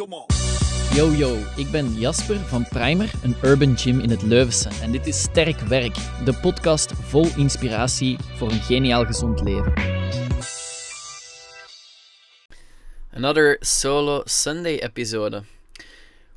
Come on. Yo yo, ik ben Jasper van Primer, een urban gym in het Leuvense. En dit is Sterk Werk, de podcast vol inspiratie voor een geniaal gezond leven. Another solo Sunday episode.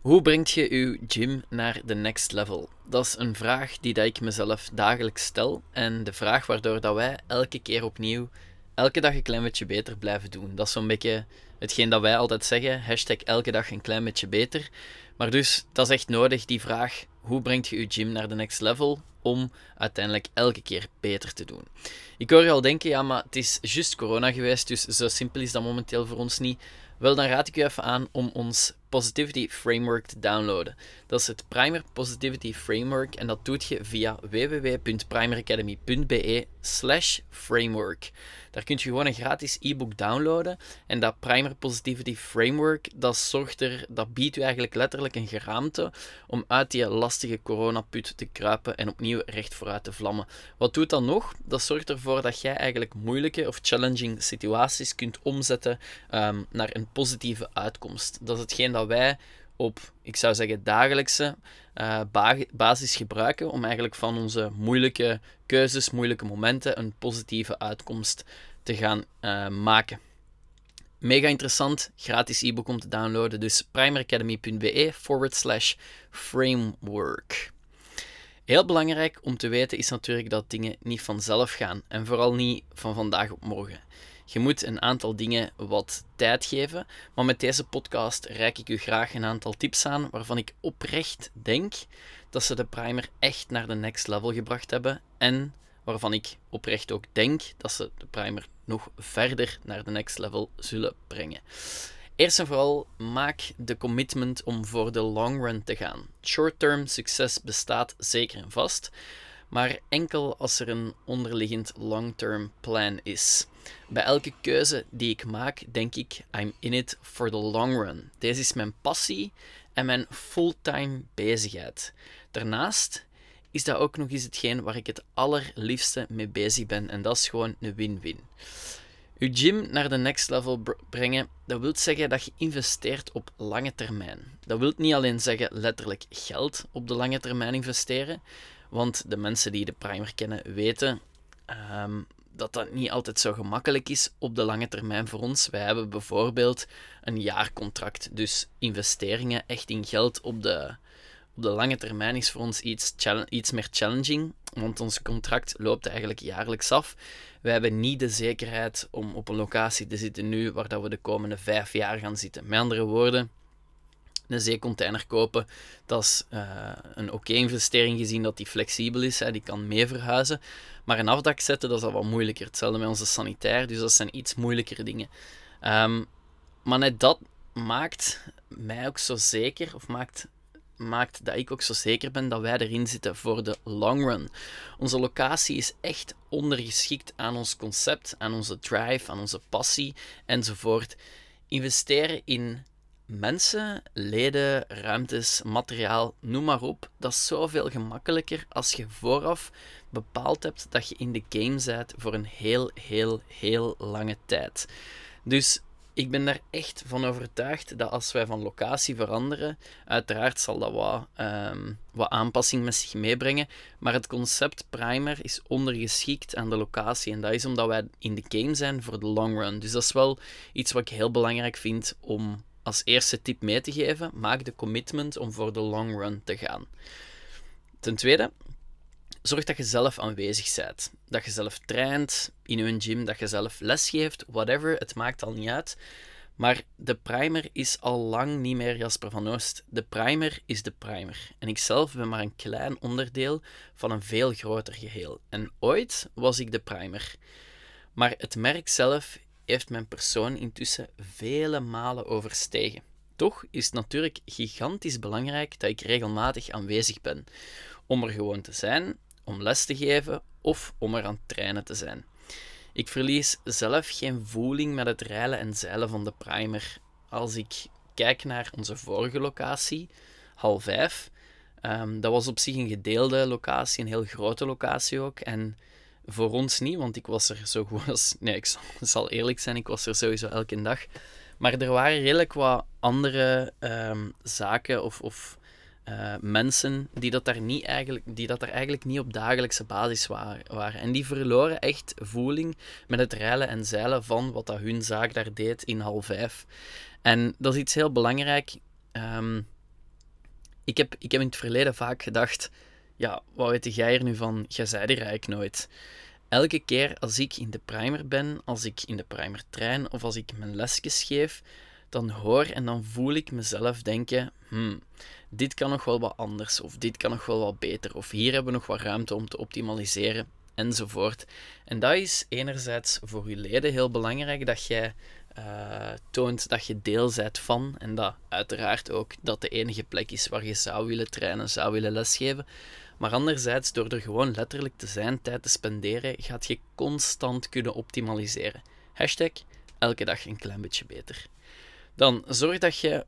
Hoe brengt je je gym naar de next level? Dat is een vraag die dat ik mezelf dagelijks stel en de vraag waardoor dat wij elke keer opnieuw, elke dag een klein beetje beter blijven doen. Dat is zo'n beetje hetgeen dat wij altijd zeggen, hashtag elke dag een klein beetje beter. Maar dus, dat is echt nodig, die vraag, hoe brengt je je gym naar de next level, om uiteindelijk elke keer beter te doen. Ik hoor je al denken, ja, maar het is juist corona geweest, dus zo simpel is dat momenteel voor ons niet. Wel, dan raad ik u even aan om ons Positivity Framework te downloaden. Dat is het Primer Positivity Framework en dat doet je via www.primeracademy.be slash framework. Daar kun je gewoon een gratis e-book downloaden en dat Primer Positivity Framework, dat zorgt er, dat biedt u eigenlijk letterlijk een geraamte om uit die lastige coronaput te kruipen en opnieuw recht vooruit te vlammen. Wat doet dat nog? Dat zorgt ervoor dat jij eigenlijk moeilijke of challenging situaties kunt omzetten um, naar een positieve uitkomst. Dat is hetgeen dat wij op, ik zou zeggen, dagelijkse uh, basis gebruiken om eigenlijk van onze moeilijke keuzes, moeilijke momenten, een positieve uitkomst te gaan uh, maken. Mega interessant, gratis e-book om te downloaden, dus primeracademy.be forward slash framework. Heel belangrijk om te weten is natuurlijk dat dingen niet vanzelf gaan en vooral niet van vandaag op morgen. Je moet een aantal dingen wat tijd geven, maar met deze podcast reik ik u graag een aantal tips aan waarvan ik oprecht denk dat ze de primer echt naar de next level gebracht hebben en waarvan ik oprecht ook denk dat ze de primer nog verder naar de next level zullen brengen. Eerst en vooral maak de commitment om voor de long run te gaan. Short-term succes bestaat zeker en vast, maar enkel als er een onderliggend long-term plan is. Bij elke keuze die ik maak, denk ik: I'm in it for the long run. Deze is mijn passie en mijn fulltime bezigheid. Daarnaast is dat ook nog eens hetgeen waar ik het allerliefste mee bezig ben. En dat is gewoon een win-win. Je gym naar de next level brengen, dat wil zeggen dat je investeert op lange termijn. Dat wil niet alleen zeggen letterlijk geld op de lange termijn investeren, want de mensen die de primer kennen weten um, dat dat niet altijd zo gemakkelijk is op de lange termijn voor ons. Wij hebben bijvoorbeeld een jaarcontract, dus investeringen echt in geld op de, op de lange termijn is voor ons iets, iets meer challenging, want ons contract loopt eigenlijk jaarlijks af. We hebben niet de zekerheid om op een locatie te zitten nu waar dat we de komende vijf jaar gaan zitten. Met andere woorden, een zeecontainer kopen, dat is uh, een oké investering gezien dat die flexibel is, hè, die kan mee verhuizen. Maar een afdak zetten, dat is al wat moeilijker. Hetzelfde met onze sanitair, dus dat zijn iets moeilijkere dingen. Um, maar net dat maakt mij ook zo zeker, of maakt, maakt dat ik ook zo zeker ben dat wij erin zitten voor de long run. Onze locatie is echt ondergeschikt aan ons concept, aan onze drive, aan onze passie enzovoort. Investeren in mensen, leden, ruimtes, materiaal, noem maar op. Dat is zoveel gemakkelijker als je vooraf bepaald hebt dat je in de game bent voor een heel, heel, heel lange tijd. Dus ik ben daar echt van overtuigd dat als wij van locatie veranderen, uiteraard zal dat wat, um, wat aanpassing met zich meebrengen. Maar het concept primer is ondergeschikt aan de locatie. En dat is omdat wij in de game zijn voor de long run. Dus dat is wel iets wat ik heel belangrijk vind om als eerste tip mee te geven. Maak de commitment om voor de long run te gaan. Ten tweede, zorg dat je zelf aanwezig bent. Dat je zelf traint in je gym, dat je zelf lesgeeft, whatever, het maakt al niet uit. Maar de primer is al lang niet meer Jasper van Oost. De primer is de primer. En ik zelf ben maar een klein onderdeel van een veel groter geheel. En ooit was ik de primer. Maar het merk zelf heeft mijn persoon intussen vele malen overstegen. Toch is het natuurlijk gigantisch belangrijk dat ik regelmatig aanwezig ben. Om er gewoon te zijn, om les te geven of om er aan het trainen te zijn. Ik verlies zelf geen voeling met het reilen en zeilen van de primer. Als ik kijk naar onze vorige locatie, hal 5, um, dat was op zich een gedeelde locatie, een heel grote locatie ook. En voor ons niet, want ik was er zo goed als... Nee, ik zal, eerlijk zijn, ik was er sowieso elke dag. Maar er waren redelijk wat andere ehm, zaken of, of eh, mensen die dat, daar niet eigenlijk, die dat daar eigenlijk niet op dagelijkse basis waren. En die verloren echt voeling met het reilen en zeilen van wat dat hun zaak daar deed in half vijf. En dat is iets heel belangrijk. Ehm, ik, heb, ik heb in het verleden vaak gedacht, ja, wat weet jij er nu van? Jij zei die rijk nooit. Elke keer als ik in de primer ben, als ik in de primer train of als ik mijn lesjes geef, dan hoor en dan voel ik mezelf denken: hmm, dit kan nog wel wat anders, of dit kan nog wel wat beter, of hier hebben we nog wat ruimte om te optimaliseren, enzovoort. En dat is enerzijds voor je leden heel belangrijk dat jij uh, toont dat je deel bent van, en dat uiteraard ook dat de enige plek is waar je zou willen trainen, zou willen lesgeven. Maar anderzijds, door er gewoon letterlijk te zijn, tijd te spenderen, gaat je constant kunnen optimaliseren. Hashtag elke dag een klein beetje beter. Dan zorg dat je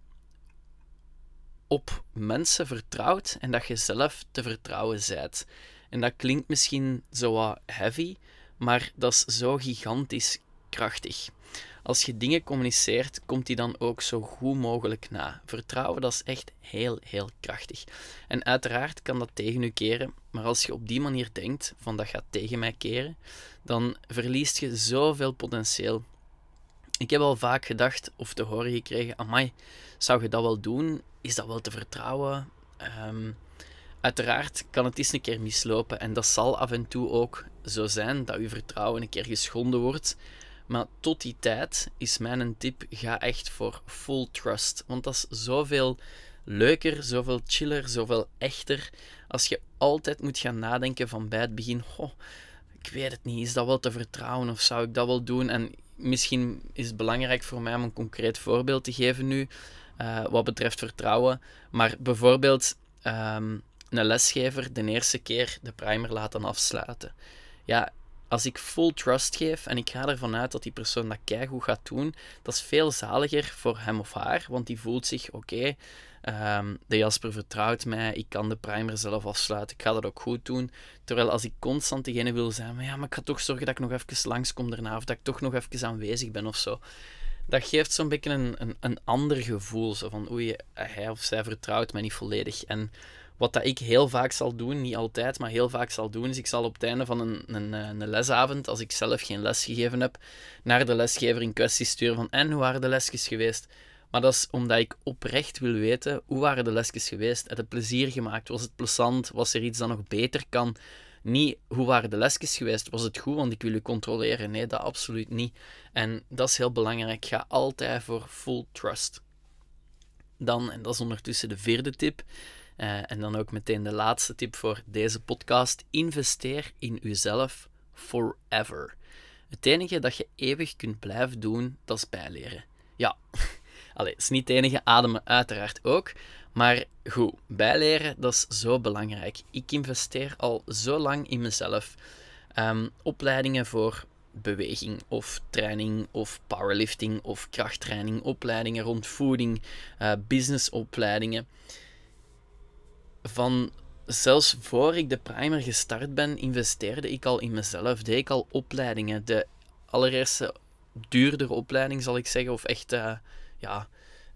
op mensen vertrouwt en dat je zelf te vertrouwen zijt. En dat klinkt misschien zo wat heavy, maar dat is zo gigantisch krachtig. Als je dingen communiceert, komt die dan ook zo goed mogelijk na. Vertrouwen, dat is echt heel, heel krachtig. En uiteraard kan dat tegen u keren, maar als je op die manier denkt, van dat gaat tegen mij keren, dan verliest je zoveel potentieel. Ik heb al vaak gedacht of te horen gekregen: Amai, zou je dat wel doen? Is dat wel te vertrouwen? Ehm, uiteraard kan het eens een keer mislopen en dat zal af en toe ook zo zijn dat uw vertrouwen een keer geschonden wordt. Maar tot die tijd is mijn tip: ga echt voor full trust. Want dat is zoveel leuker, zoveel chiller, zoveel echter. Als je altijd moet gaan nadenken van bij het begin: oh, ik weet het niet, is dat wel te vertrouwen of zou ik dat wel doen? En misschien is het belangrijk voor mij om een concreet voorbeeld te geven nu, uh, wat betreft vertrouwen. Maar bijvoorbeeld um, een lesgever de eerste keer de primer laten afsluiten. Ja, als ik full trust geef en ik ga ervan uit dat die persoon dat keigoed gaat doen, dat is veel zaliger voor hem of haar, want die voelt zich oké. Ehm, de Jasper vertrouwt mij, ik kan de primer zelf afsluiten, ik ga dat ook goed doen. Terwijl als ik constant degene wil zijn, maar ja, maar ik ga toch zorgen dat ik nog even langskom daarna, of dat ik toch nog even aanwezig ben of zo. Dat geeft zo'n beetje een, een, een ander gevoel, zo van oei, hij of zij vertrouwt mij niet volledig. En wat dat ik heel vaak zal doen, niet altijd, maar heel vaak zal doen, is ik zal op het einde van een, een, een lesavond, als ik zelf geen les gegeven heb, naar de lesgever in kwestie sturen van en hoe waren de lesjes geweest? Maar dat is omdat ik oprecht wil weten, hoe waren de lesjes geweest? Heb het plezier gemaakt? Was het plezant? Was er iets dat nog beter kan? Niet, hoe waren de lesjes geweest? Was het goed? Want ik wil u controleren. Nee, dat absoluut niet. En dat is heel belangrijk. Ga altijd voor full trust. Dan, en dat is ondertussen de vierde tip, uh, en dan ook meteen de laatste tip voor deze podcast. Investeer in uzelf forever. Het enige dat je eeuwig kunt blijven doen, dat is bijleren. Ja, Allee, het is niet het enige, ademen uiteraard ook. Maar goed, bijleren, dat is zo belangrijk. Ik investeer al zo lang in mezelf. Um, opleidingen voor beweging of training of powerlifting of krachttraining, opleidingen rond voeding, uh, businessopleidingen. Van zelfs voor ik de primer gestart ben, investeerde ik al in mezelf. Deed ik al opleidingen. De allereerste duurdere opleiding, zal ik zeggen, of echt uh, ja,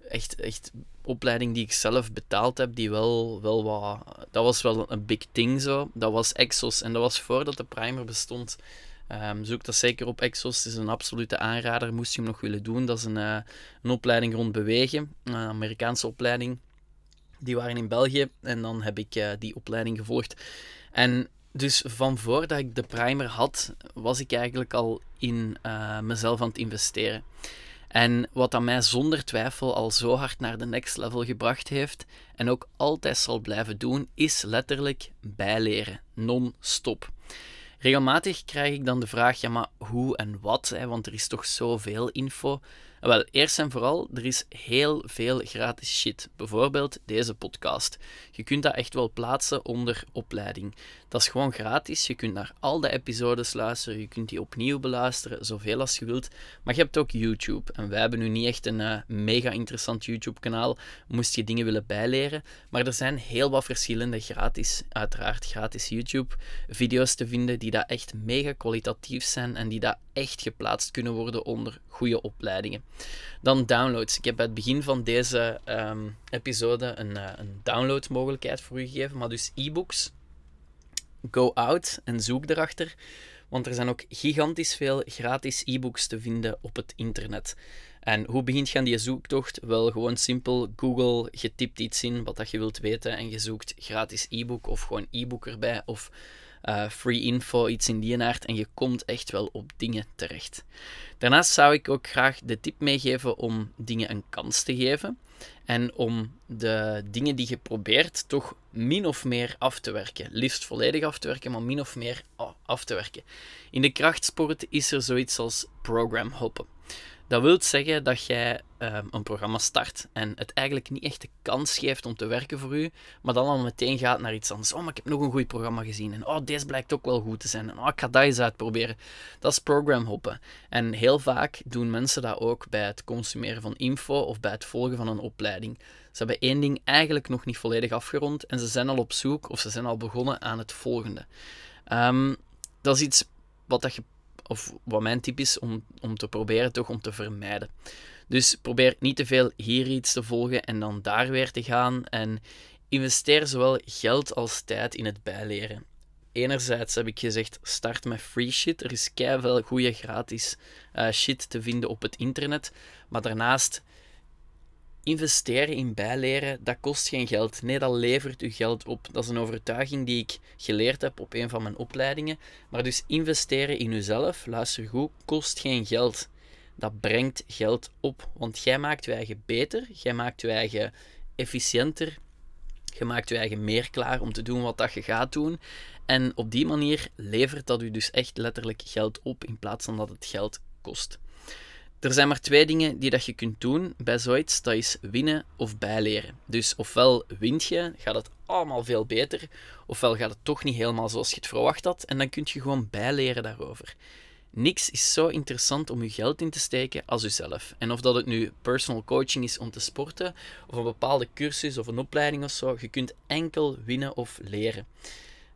echt, echt opleiding die ik zelf betaald heb, die wel, wel wat... Dat was wel een big thing zo. Dat was Exos. En dat was voordat de primer bestond. Um, zoek dat zeker op Exos. Het is een absolute aanrader, moest je hem nog willen doen. Dat is een, uh, een opleiding rond bewegen. Een Amerikaanse opleiding. Die waren in België. En dan heb ik uh, die opleiding gevolgd. En dus van voordat ik de primer had, was ik eigenlijk al in uh, mezelf aan het investeren. En wat dat mij zonder twijfel al zo hard naar de next level gebracht heeft en ook altijd zal blijven doen, is letterlijk bijleren, non-stop. Regelmatig krijg ik dan de vraag, ja maar hoe en wat, hè, want er is toch zoveel info. Wel, eerst en vooral, er is heel veel gratis shit. Bijvoorbeeld deze podcast. Je kunt dat echt wel plaatsen onder opleiding. Dat is gewoon gratis. Je kunt naar al de episodes luisteren. Je kunt die opnieuw beluisteren, zoveel als je wilt. Maar je hebt ook YouTube. En wij hebben nu niet echt een uh, mega interessant YouTube-kanaal. Moest je dingen willen bijleren. Maar er zijn heel wat verschillende gratis, uiteraard gratis YouTube-video's te vinden die dat echt mega kwalitatief zijn en die dat echt geplaatst kunnen worden onder goede opleidingen. Dan downloads. Ik heb bij het begin van deze ehm, episode een, uh, een downloadmogelijkheid voor u gegeven, maar dus e-books. Go out en zoek erachter, want er zijn ook gigantisch veel gratis e-books te vinden op het internet. En hoe begint je aan die zoektocht? Wel gewoon simpel Google, je typt iets in wat dat je wilt weten en je zoekt gratis e-book of gewoon e-book erbij of uh, free info, iets in die aard en je komt echt wel op dingen terecht. Daarnaast zou ik ook graag de tip meegeven om dingen een kans te geven en om de dingen die je probeert toch min of meer af te werken. Liefst volledig af te werken, maar min of meer af te werken. In de krachtsport is er zoiets als program hoppen. Dat wil zeggen dat jij ehm, een programma start en het eigenlijk niet echt de kans geeft om te werken voor u, maar dan al meteen gaat naar iets anders. Oh, maar ik heb nog een goed programma gezien en oh, deze blijkt ook wel goed te zijn en oh, ik ga dat eens uitproberen. Dat is program hoppen. En heel vaak doen mensen dat ook bij het consumeren van info of bij het volgen van een opleiding. Ze hebben één ding eigenlijk nog niet volledig afgerond en ze zijn al op zoek of ze zijn al begonnen aan het volgende. Um, dat is iets wat dat je of wat mijn tip is, om, om te proberen toch om te vermijden. Dus probeer niet te veel hier iets te volgen en dan daar weer te gaan. En investeer zowel geld als tijd in het bijleren. Enerzijds heb ik gezegd, start met free shit. Er is veel goede gratis uh, shit te vinden op het internet. Maar daarnaast investeren in bijleren, dat kost geen geld. Nee, dat levert u geld op. Dat is een overtuiging die ik geleerd heb op een van mijn opleidingen. Maar dus investeren in uzelf, luister goed, kost geen geld. Dat brengt geld op. Want jij maakt je eigen beter, jij maakt je eigen efficiënter, je maakt je eigen meer klaar om te doen wat dat je gaat doen. En op die manier levert dat u dus echt letterlijk geld op in plaats van dat het geld kost. Er zijn maar twee dingen die dat je kunt doen bij zoiets. Dat is winnen of bijleren. Dus ofwel wint je, gaat het allemaal veel beter. Ofwel gaat het toch niet helemaal zoals je het verwacht had. En dan kun je gewoon bijleren daarover. Niks is zo interessant om je geld in te steken als jezelf. En of dat het nu personal coaching is om te sporten, of een bepaalde cursus of een opleiding of zo, je kunt enkel winnen of leren.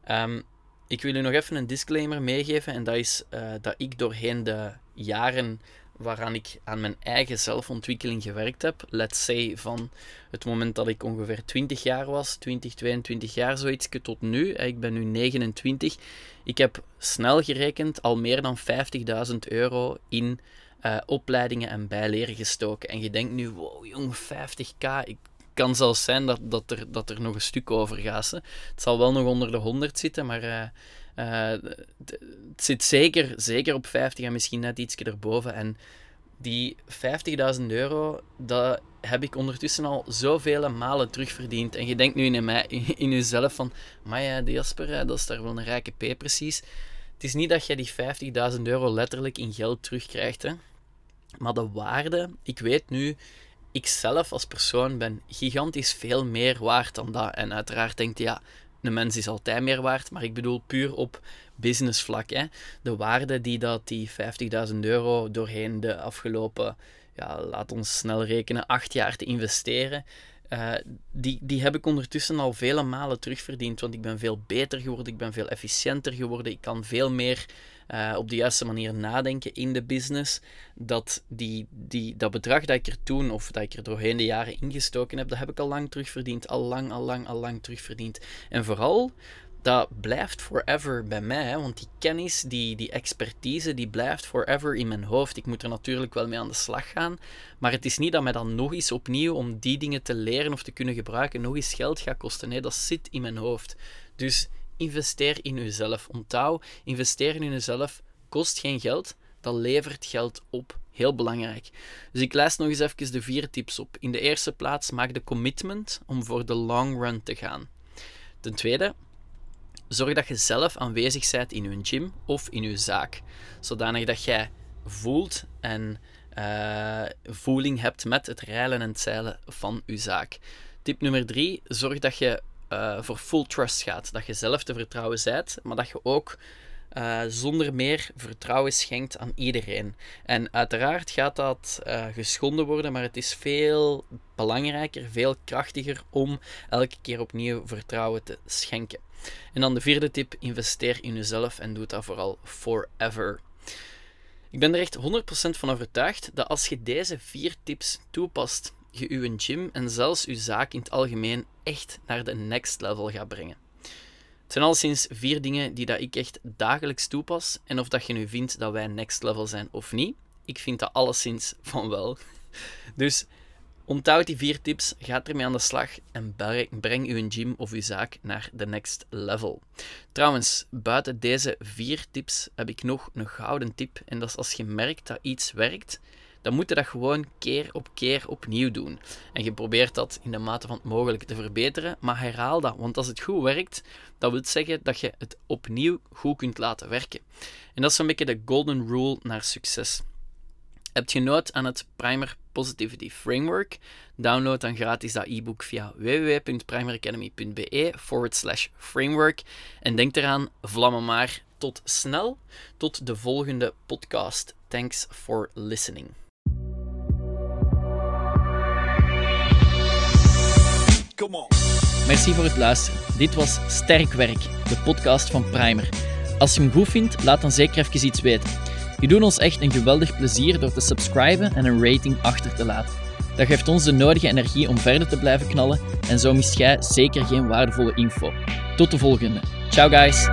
Ehm, ik wil u nog even een disclaimer meegeven, en dat is uh, dat ik doorheen de jaren waaraan ik aan mijn eigen zelfontwikkeling gewerkt heb. Let's say van het moment dat ik ongeveer 20 jaar was, 20, 22 jaar zoiets, tot nu. Ik ben nu 29. Ik heb snel gerekend al meer dan 50.000 euro in uh, opleidingen en bijleren gestoken. En je denkt nu, wow jong, 50k. Ik kan zelfs zijn dat, dat, er, dat er nog een stuk over gaat. Het zal wel nog onder de 100 zitten, maar... Uh, uh, het zit zeker, zeker op 50 en misschien net iets erboven. En die 50.000 euro, dat heb ik ondertussen al zoveel malen terugverdiend. En je denkt nu in, mij, in jezelf van, maar ja, Jasper, dat is daar wel een rijke P precies. Het is niet dat je die 50.000 euro letterlijk in geld terugkrijgt, hè. Maar de waarde, ik weet nu, ik zelf als persoon ben gigantisch veel meer waard dan dat. En uiteraard denkt je, ja, een mens is altijd meer waard, maar ik bedoel puur op businessvlak. Hè. De waarde die dat die 50.000 euro doorheen de afgelopen, ja, laat ons snel rekenen, acht jaar te investeren, uh, die, die heb ik ondertussen al vele malen terugverdiend. Want ik ben veel beter geworden, ik ben veel efficiënter geworden, ik kan veel meer uh, op de juiste manier nadenken in de business. Dat, die, die, dat bedrag dat ik er toen, of dat ik er doorheen de jaren ingestoken heb, dat heb ik al lang terugverdiend. Al lang, al lang, al lang terugverdiend. En vooral dat blijft forever bij mij. Want die kennis, die, die expertise, die blijft forever in mijn hoofd. Ik moet er natuurlijk wel mee aan de slag gaan. Maar het is niet dat mij dan nog eens opnieuw om die dingen te leren of te kunnen gebruiken, nog eens geld gaat kosten. Nee, dat zit in mijn hoofd. Dus investeer in uzelf. Onthoud, investeren in uzelf kost geen geld. Dat levert geld op. Heel belangrijk. Dus ik lijst nog eens even de vier tips op. In de eerste plaats, maak de commitment om voor de long run te gaan. Ten tweede, Zorg dat je zelf aanwezig bent in je gym of in je zaak. Zodanig dat jij voelt en uh, voeling hebt met het rijlen en zeilen van je zaak. Tip nummer drie, zorg dat je uh, voor full trust gaat. Dat je zelf te vertrouwen bent, maar dat je ook uh, zonder meer vertrouwen schenkt aan iedereen. En uiteraard gaat dat uh, geschonden worden, maar het is veel belangrijker, veel krachtiger om elke keer opnieuw vertrouwen te schenken. En dan de vierde tip: investeer in jezelf en doe dat vooral forever. Ik ben er echt 100% van overtuigd dat als je deze vier tips toepast, je je gym en zelfs je zaak in het algemeen echt naar de next level gaat brengen. Het zijn alleszins vier dingen die dat ik echt dagelijks toepas en of dat je nu vindt dat wij next level zijn of niet, ik vind dat alleszins van wel. Dus onthoud die vier tips, ga ermee aan de slag en breng uw gym of uw zaak naar de next level. Trouwens, buiten deze vier tips heb ik nog een gouden tip en dat is als je merkt dat iets werkt, dan moet je dat gewoon keer op keer opnieuw doen. En je probeert dat in de mate van het mogelijke te verbeteren, maar herhaal dat. Want als het goed werkt, dat wil zeggen dat je het opnieuw goed kunt laten werken. En dat is een beetje de golden rule naar succes. Heb je nood aan het Primer Positivity Framework? Download dan gratis dat e-book via www.primeracademy.be forward slash framework. En denk eraan, vlammen maar. Tot snel, tot de volgende podcast. Thanks for listening. Merci voor het luisteren. Dit was Sterk Werk, de podcast van Primer. Als je hem goed vindt, laat dan zeker even iets weten. Je doet ons echt een geweldig plezier door te subscriben en een rating achter te laten. Dat geeft ons de nodige energie om verder te blijven knallen en zo mist jij zeker geen waardevolle info. Tot de volgende. Ciao guys!